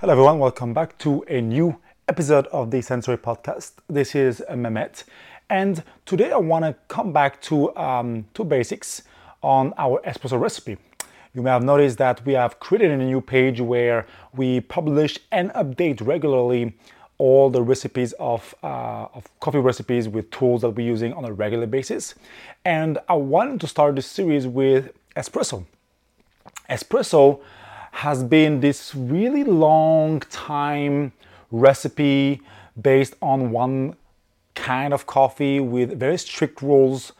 Hello, everyone. Welcome back to a new episode of the Sensory Podcast. This is Mehmet, and today I want to come back to um, to basics on our espresso recipe. You may have noticed that we have created a new page where we publish and update regularly all the recipes of, uh, of coffee recipes with tools that we're using on a regular basis. And I wanted to start this series with espresso. Espresso has been this really long time recipe based on one kind of coffee with very strict rules,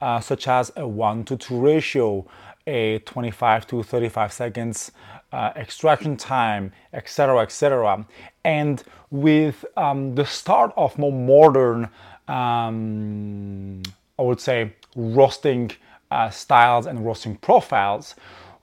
uh, such as a 1 to 2 ratio, a 25 to 35 seconds uh, extraction time, etc., etc. And with um, the start of more modern, um, I would say, roasting uh, styles and roasting profiles,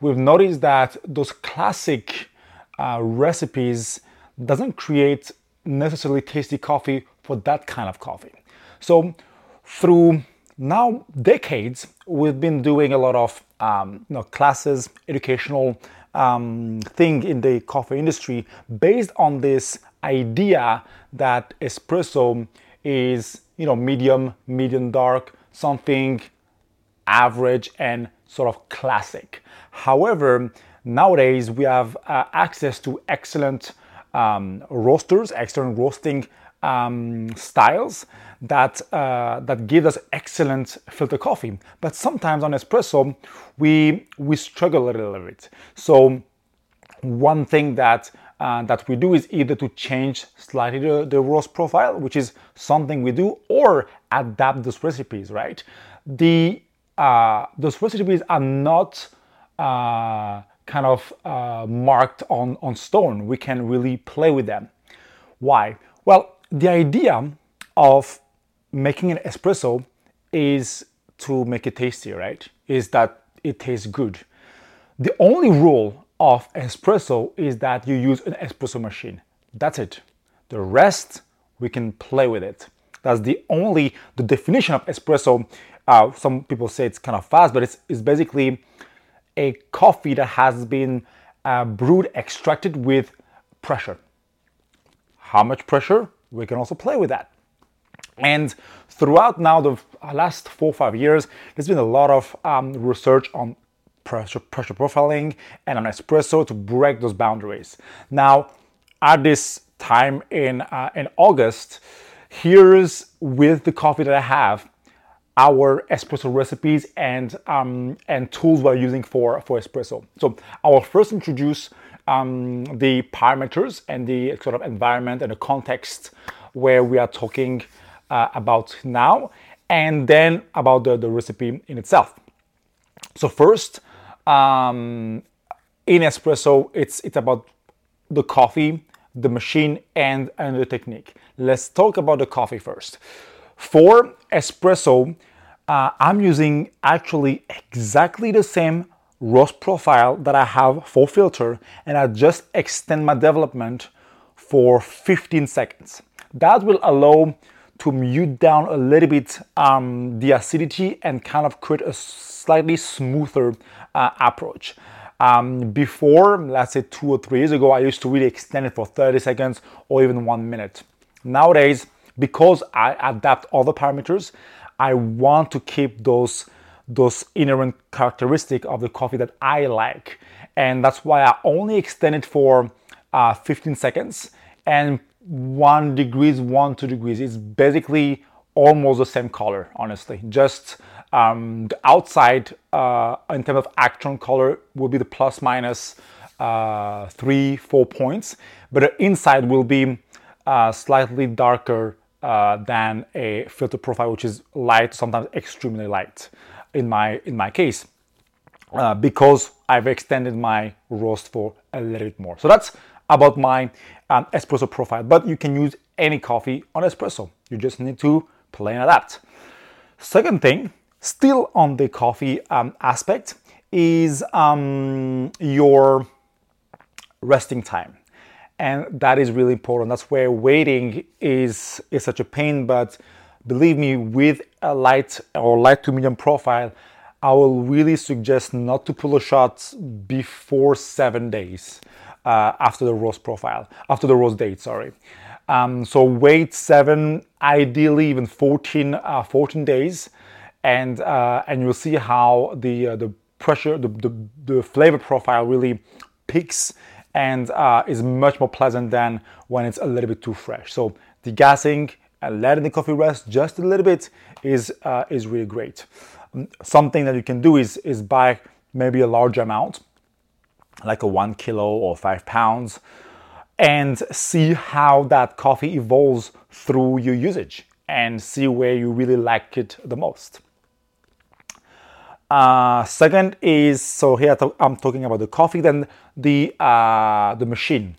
we've noticed that those classic uh, recipes doesn't create necessarily tasty coffee for that kind of coffee. So through now decades, we've been doing a lot of um, you know, classes, educational um, thing in the coffee industry based on this idea that espresso is you know medium, medium dark, something average and sort of classic. However, nowadays we have uh, access to excellent um, roasters, excellent roasting um, styles that uh, that give us excellent filter coffee. But sometimes on espresso, we we struggle a little bit. So one thing that uh, that we do is either to change slightly the, the roast profile, which is something we do, or adapt those recipes. Right? The uh, those recipes are not uh, kind of uh, marked on, on stone. We can really play with them. Why? Well, the idea of making an espresso is to make it tasty, right? Is that it tastes good. The only rule of espresso is that you use an espresso machine. That's it. The rest, we can play with it. That's the only, the definition of espresso. Uh, some people say it's kind of fast, but it's, it's basically a coffee that has been uh, brewed, extracted with pressure. How much pressure? We can also play with that. And throughout now the last four five years, there's been a lot of um, research on pressure, pressure profiling and on espresso to break those boundaries. Now, at this time in uh, in August, here's with the coffee that I have our espresso recipes and um, and tools we're using for for espresso. So I will first introduce um, the parameters and the sort of environment and the context where we are talking uh, about now, and then about the, the recipe in itself. So first, um, in espresso, it's it's about the coffee, the machine, and and the technique. Let's talk about the coffee first. For espresso, uh, I'm using actually exactly the same roast profile that I have for filter, and I just extend my development for 15 seconds. That will allow to mute down a little bit um, the acidity and kind of create a slightly smoother uh, approach. Um, before, let's say two or three years ago, I used to really extend it for 30 seconds or even one minute. Nowadays, because I adapt the parameters, I want to keep those those inherent characteristic of the coffee that I like, and that's why I only extend it for uh, 15 seconds and one degrees, one two degrees. It's basically almost the same color, honestly. Just um, the outside, uh, in terms of Agtron color, will be the plus minus, uh, three, four points, but the inside will be uh, slightly darker uh, than a filter profile, which is light, sometimes extremely light. In my in my case, uh, because I've extended my roast for a little bit more. So that's about my um, espresso profile, but you can use any coffee on espresso. You just need to play and adapt. Second thing, still on the coffee um, aspect, is um, your resting time. And that is really important. That's where waiting is, is such a pain, but believe me, with a light or light to medium profile, I will really suggest not to pull a shot before seven days. uh, after the rose profile, after the rose date, sorry. Um, so wait seven, ideally even 14, uh, 14 days, and uh, and you'll see how the uh, the pressure, the, the, the flavor profile really peaks and uh, is much more pleasant than when it's a little bit too fresh. So degassing and letting the coffee rest just a little bit is uh, is really great. Um, something that you can do is is buy maybe a large amount, like a one kilo or five pounds, and see how that coffee evolves through your usage and see where you really like it the most. Uh, second is so here I'm talking about the coffee, then the uh, the machine,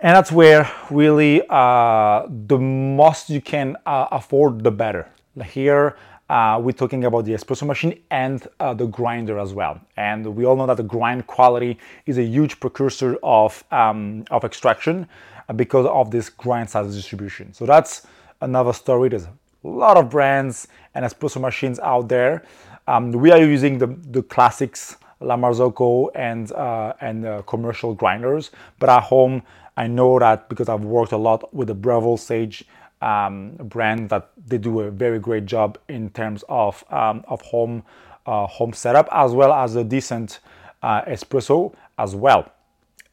and that's where really uh, the most you can uh, afford, the better. Here uh, we're talking about the espresso machine and uh, the grinder as well, and we all know that the grind quality is a huge precursor of um, of extraction because of this grind size distribution. So that's another story. There's a lot of brands and espresso machines out there. Um, we are using the, the classics, La Marzocco and, uh, and uh, commercial grinders, but at home, I know that because I've worked a lot with the Breville Sage um, brand that they do a very great job in terms of, um, of home, uh, home setup as well as a decent uh, espresso as well.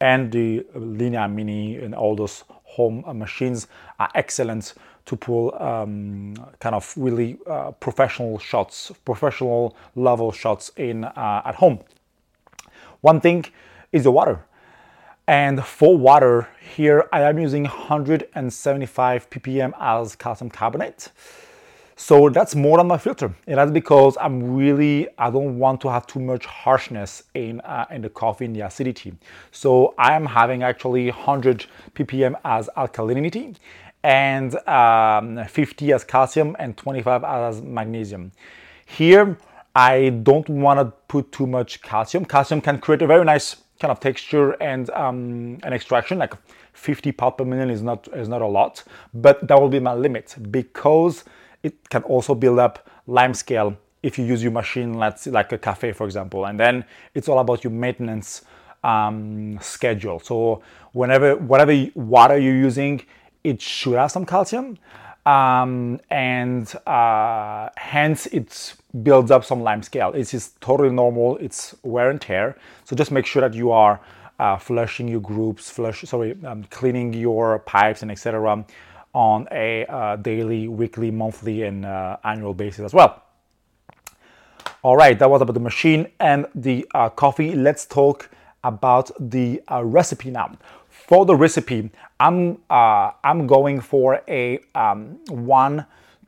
And the Linea Mini and all those home machines are excellent to pull um, kind of really uh, professional shots, professional level shots in uh, at home. One thing is the water. And for water, here I am using 175 ppm as calcium carbonate. So that's more than my filter. And that's because I'm really, I don't want to have too much harshness in, uh, in the coffee, in the acidity. So I am having actually 100 ppm as alkalinity and um, 50 as calcium and 25 as magnesium. Here, I don't want to put too much calcium. Calcium can create a very nice kind of texture and um, an extraction, like 50 part per million is not is not a lot, but that will be my limit because it can also build up lime scale if you use your machine, let's like a cafe, for example, and then it's all about your maintenance um, schedule. So whenever whatever water you're using, it should have some calcium. Um, and uh, hence it builds up some lime scale. It is just totally normal. It's wear and tear. So just make sure that you are uh, flushing your groups, flush, sorry, um, cleaning your pipes and etc. on a uh, daily, weekly, monthly, and uh, annual basis as well. All right, that was about the machine and the uh, coffee. Let's talk about the uh, recipe now for the recipe, I'm uh, I'm going for a um, one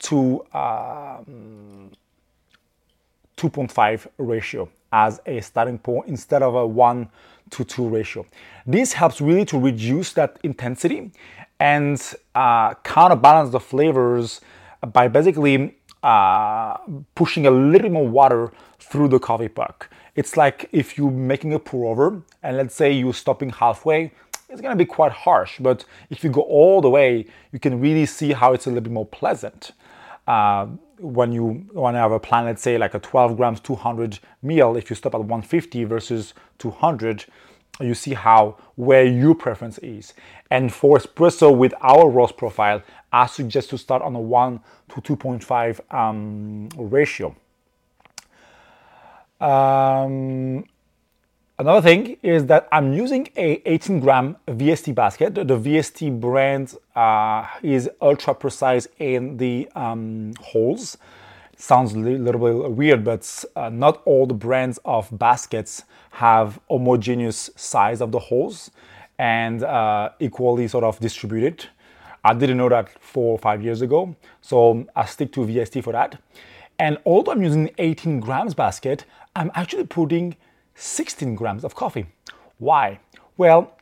to um, 2.5 ratio as a starting point instead of a one to two ratio. This helps really to reduce that intensity and uh, counterbalance the flavors by basically uh, pushing a little more water through the coffee puck. It's like if you're making a pour over and let's say you're stopping halfway, it's going to be quite harsh. But if you go all the way, you can really see how it's a little bit more pleasant. Uh, when you want to have a plan, let's say like a 12 grams 200 meal, if you stop at 150 versus 200, you see how where your preference is. And for espresso with our roast profile, I suggest to start on a 1 to 2.5 um, ratio. Um, Another thing is that I'm using a 18 gram VST basket. The VST brand uh, is ultra precise in the um, holes. Sounds a little bit weird, but uh, not all the brands of baskets have homogeneous size of the holes and uh, equally sort of distributed. I didn't know that four or five years ago, so I stick to VST for that. And although I'm using 18 grams basket, I'm actually putting 16 grams of coffee. Why? Well,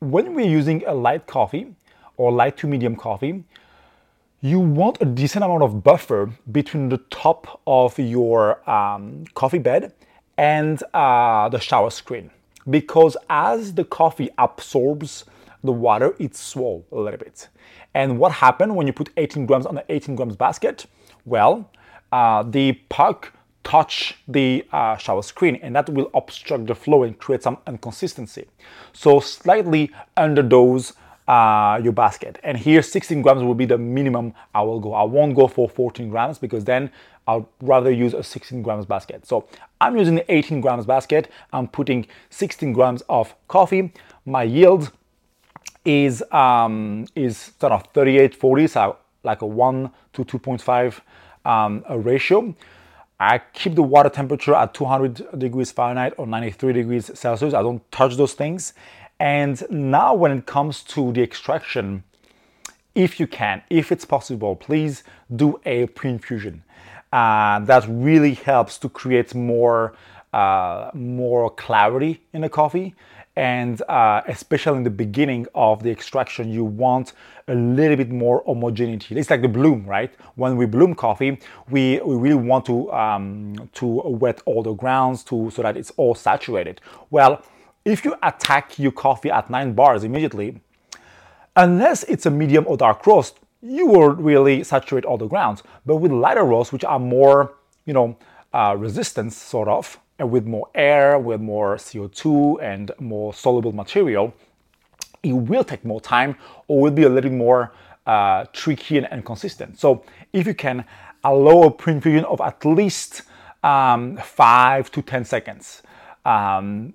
when we're using a light coffee or light to medium coffee, you want a decent amount of buffer between the top of your um, coffee bed and uh, the shower screen because as the coffee absorbs the water, it swells a little bit. And what happened when you put 18 grams on the 18 grams basket? Well, uh, the puck touch the uh, shower screen and that will obstruct the flow and create some inconsistency. So slightly underdose uh, your basket. And here 16 grams will be the minimum I will go. I won't go for 14 grams because then I'd rather use a 16 grams basket. So I'm using the 18 grams basket. I'm putting 16 grams of coffee. My yield is um, is sort of 38 40, so like a 1 to 2.5 um, ratio. I keep the water temperature at 200 degrees Fahrenheit or 93 degrees Celsius. I don't touch those things. And now, when it comes to the extraction, if you can, if it's possible, please do a pre infusion. Uh, that really helps to create more, uh, more clarity in the coffee and uh, especially in the beginning of the extraction you want a little bit more homogeneity. It's like the bloom right? When we bloom coffee we, we really want to um, to wet all the grounds to so that it's all saturated. Well if you attack your coffee at 9 bars immediately unless it's a medium or dark roast you will really saturate all the grounds. But with lighter roasts which are more you know uh, resistance sort of with more air, with more CO2 and more soluble material, it will take more time or will be a little more uh, tricky and inconsistent. So if you can allow a pre-infusion of at least um, five to 10 seconds, um,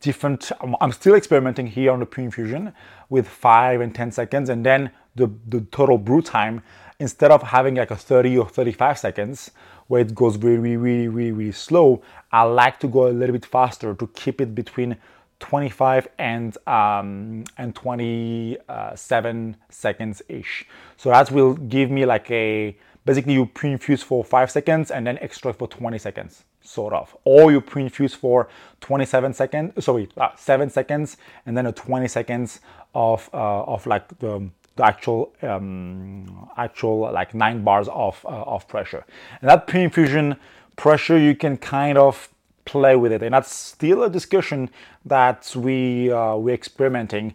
different, I'm still experimenting here on the pre-infusion with five and 10 seconds and then the, the total brew time, instead of having like a 30 or 35 seconds, where it goes really, really, really, really slow. I like to go a little bit faster to keep it between 25 and um, and 27 seconds ish. So that will give me like a basically you pre-infuse for five seconds and then extract for 20 seconds, sort of. Or you pre-infuse for 27 seconds, sorry, uh, seven seconds, and then a 20 seconds of uh, of like the actual um, actual like nine bars of uh, of pressure. And that pre-infusion pressure, you can kind of play with it, and that's still a discussion that we uh, we're experimenting.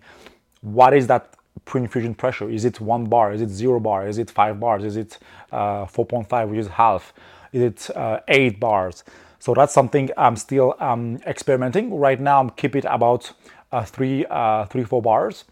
What is that pre-infusion pressure? Is it one bar? Is it zero bar? Is it five bars? Is it uh, 4.5, which is half? Is it uh, eight bars? So that's something I'm still um, experimenting. Right now, I'm keep it about uh, three, uh, three, four bars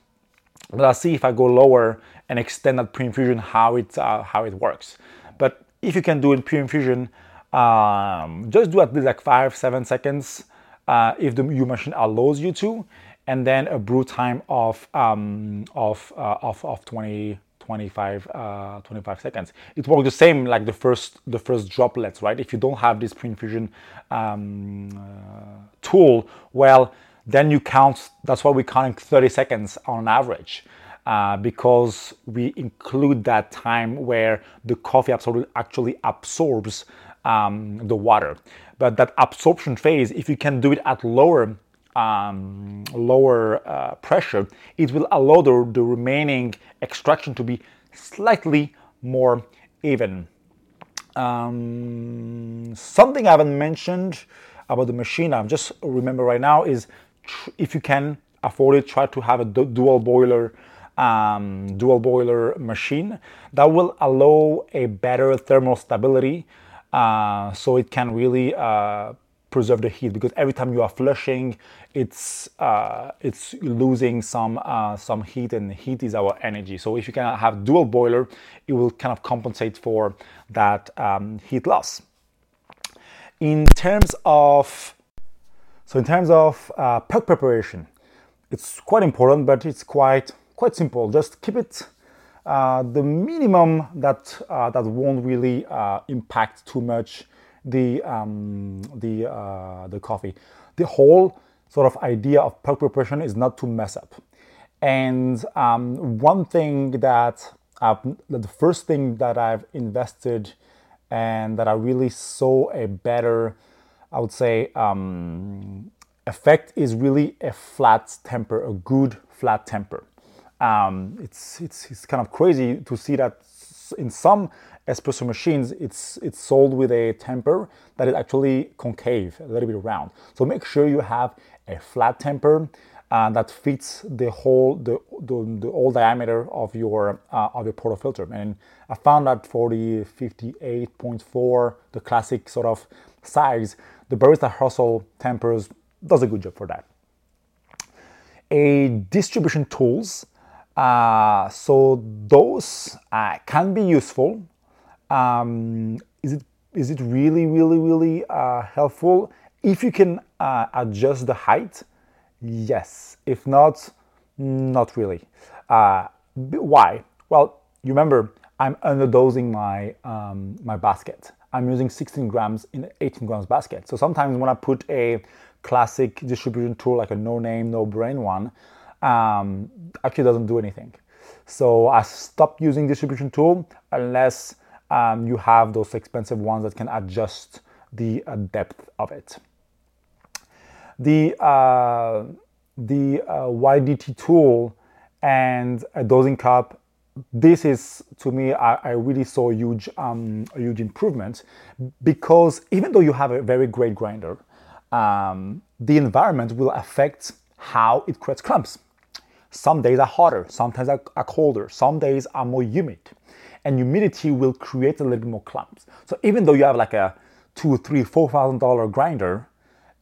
but I'll see if I go lower and extend that pre-infusion how it uh, how it works. But if you can do it pre-infusion, um, just do at least like five seven seconds uh, if the your machine allows you to, and then a brew time of um, of, uh, of of 20 25 uh, 25 seconds it works the same like the first the first droplets right if you don't have this pre-infusion um, uh, tool well then you count, that's why we count 30 seconds on average. Uh, because we include that time where the coffee absolutely actually absorbs um, the water. But that absorption phase, if you can do it at lower um, lower uh, pressure, it will allow the, the remaining extraction to be slightly more even. Um, something I haven't mentioned about the machine, I'm just remember right now is if you can afford it, try to have a dual boiler um, dual boiler machine that will allow a better thermal stability uh, so it can really uh, preserve the heat. Because every time you are flushing it's uh, it's losing some uh, some heat and heat is our energy. So if you can have dual boiler it will kind of compensate for that um, heat loss. In terms of so in terms of uh, preparation, it's quite important, but it's quite quite simple. Just keep it uh, the minimum that uh, that won't really uh, impact too much the um, the uh, the coffee. The whole sort of idea of puck preparation is not to mess up. And um, one thing that the first thing that I've invested and that I really saw a better I would say um, effect is really a flat tamper, a good flat tamper. Um, it's, it's, it's kind of crazy to see that in some espresso machines, it's, it's sold with a tamper that is actually concave, a little bit round. So make sure you have a flat tamper. uh, that fits the whole the, the, the whole diameter of your uh, of your portafilter. And I found that for the 58.4, the classic sort of size, the Barista Hustle Tampers does a good job for that. A distribution tools, uh, so those uh, can be useful. Um, is it is it really really really uh, helpful if you can uh, adjust the height? Yes. If not, not really. Uh, why? Well, you remember I'm underdosing my um, my basket. I'm using 16 grams in 18 grams basket. So sometimes when I put a classic distribution tool like a no name, no brain one, um, actually doesn't do anything. So I stopped using distribution tool unless um, you have those expensive ones that can adjust the uh, depth of it. The uh, the uh, WDT tool and a dosing cup this is to me I, I really saw a huge um, a huge improvement because even though you have a very great grinder um, the environment will affect how it creates clumps some days are hotter sometimes are, are colder some days are more humid and humidity will create a little bit more clumps so even though you have like a two three four thousand dollar grinder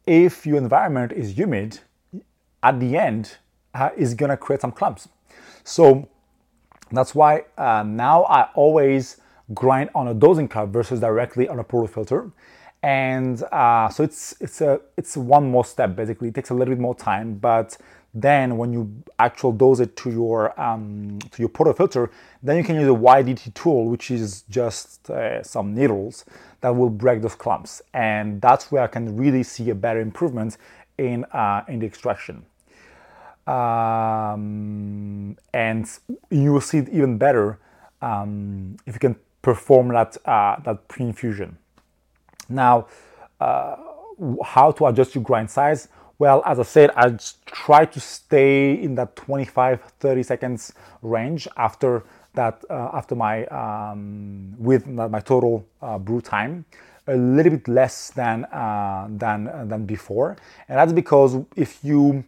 if your environment is humid at the end uh, is gonna create some clumps. So that's why uh, now I always grind on a dosing cup versus directly on a portafilter. And uh, so it's it's a it's one more step basically. It takes a little bit more time, but then when you actual dose it to your um, to your portafilter, then you can use a WDT tool, which is just uh, some needles that will break those clumps, and that's where I can really see a better improvement in uh, in the extraction um, and you will see it even better um, if you can perform that uh, that pre-infusion. Now, uh, how to adjust your grind size? Well, as I said, I try to stay in that 25-30 seconds range after that uh, after my um, with my total uh, brew time a little bit less than uh, than than before and that's because if you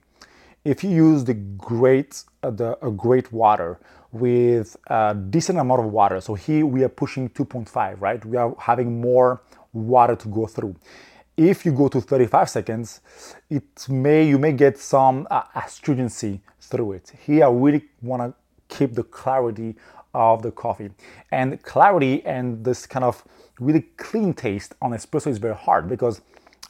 if you use the great uh, the a great water with a decent amount of water so here we are pushing 2.5 right we are having more water to go through if you go to 35 seconds it may you may get some uh, astringency through it here i really want to keep the clarity of the coffee and clarity and this kind of really clean taste on espresso is very hard because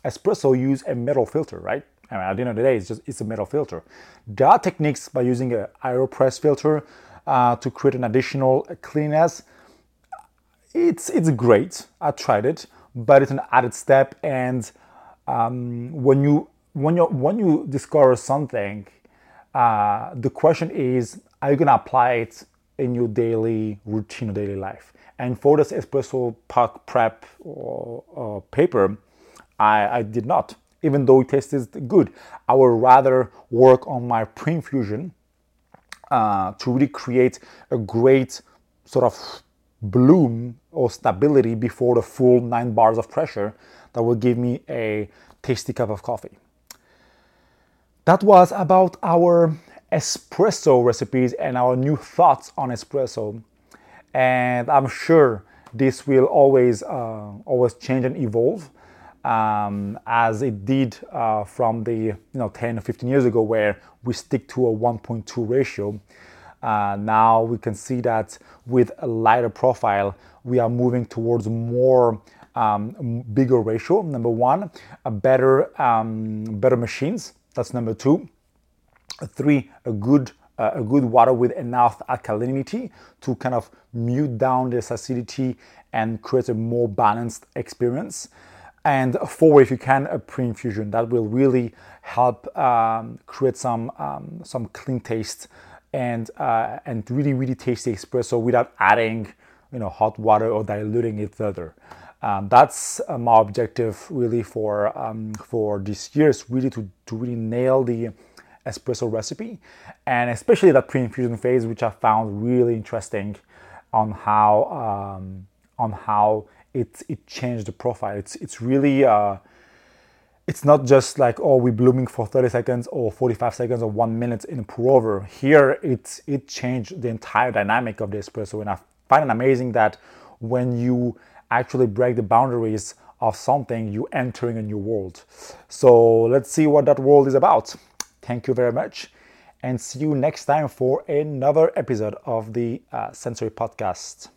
espresso use a metal filter right I mean, at the end of the day, it's just it's a metal filter. There are techniques by using an aeropress filter uh, to create an additional cleanness. It's it's great. I tried it, but it's an added step. And um, when you when you when you discover something, uh, the question is, are you gonna apply it in your daily routine or daily life? And for this espresso puck prep or, or paper, I, I did not even though it tasted good. I would rather work on my pre-infusion uh, to really create a great sort of bloom or stability before the full nine bars of pressure that will give me a tasty cup of coffee. That was about our espresso recipes and our new thoughts on espresso. And I'm sure this will always uh, always change and evolve um, as it did uh, from the you know 10 or 15 years ago where we stick to a 1.2 ratio uh, now we can see that with a lighter profile we are moving towards more um, bigger ratio number one a better um, better machines that's number two. Three a good uh, a good water with enough alkalinity to kind of mute down this acidity and create a more balanced experience. And four, if you can, a pre-infusion. That will really help um, create some um, some clean taste and uh, and really really tasty espresso without adding you know hot water or diluting it further. Um, that's uh, my objective really for um, for this year is really to, to really nail the espresso recipe and especially that pre-infusion phase which I found really interesting on how um, on how it it changed the profile. It's it's really uh, it's not just like oh we're blooming for 30 seconds or 45 seconds or one minute in pour over. Here it's it changed the entire dynamic of the espresso. And i find it amazing that when you actually break the boundaries of something you're entering a new world. So let's see what that world is about. Thank you very much. And see you next time for another episode of the uh, sensory podcast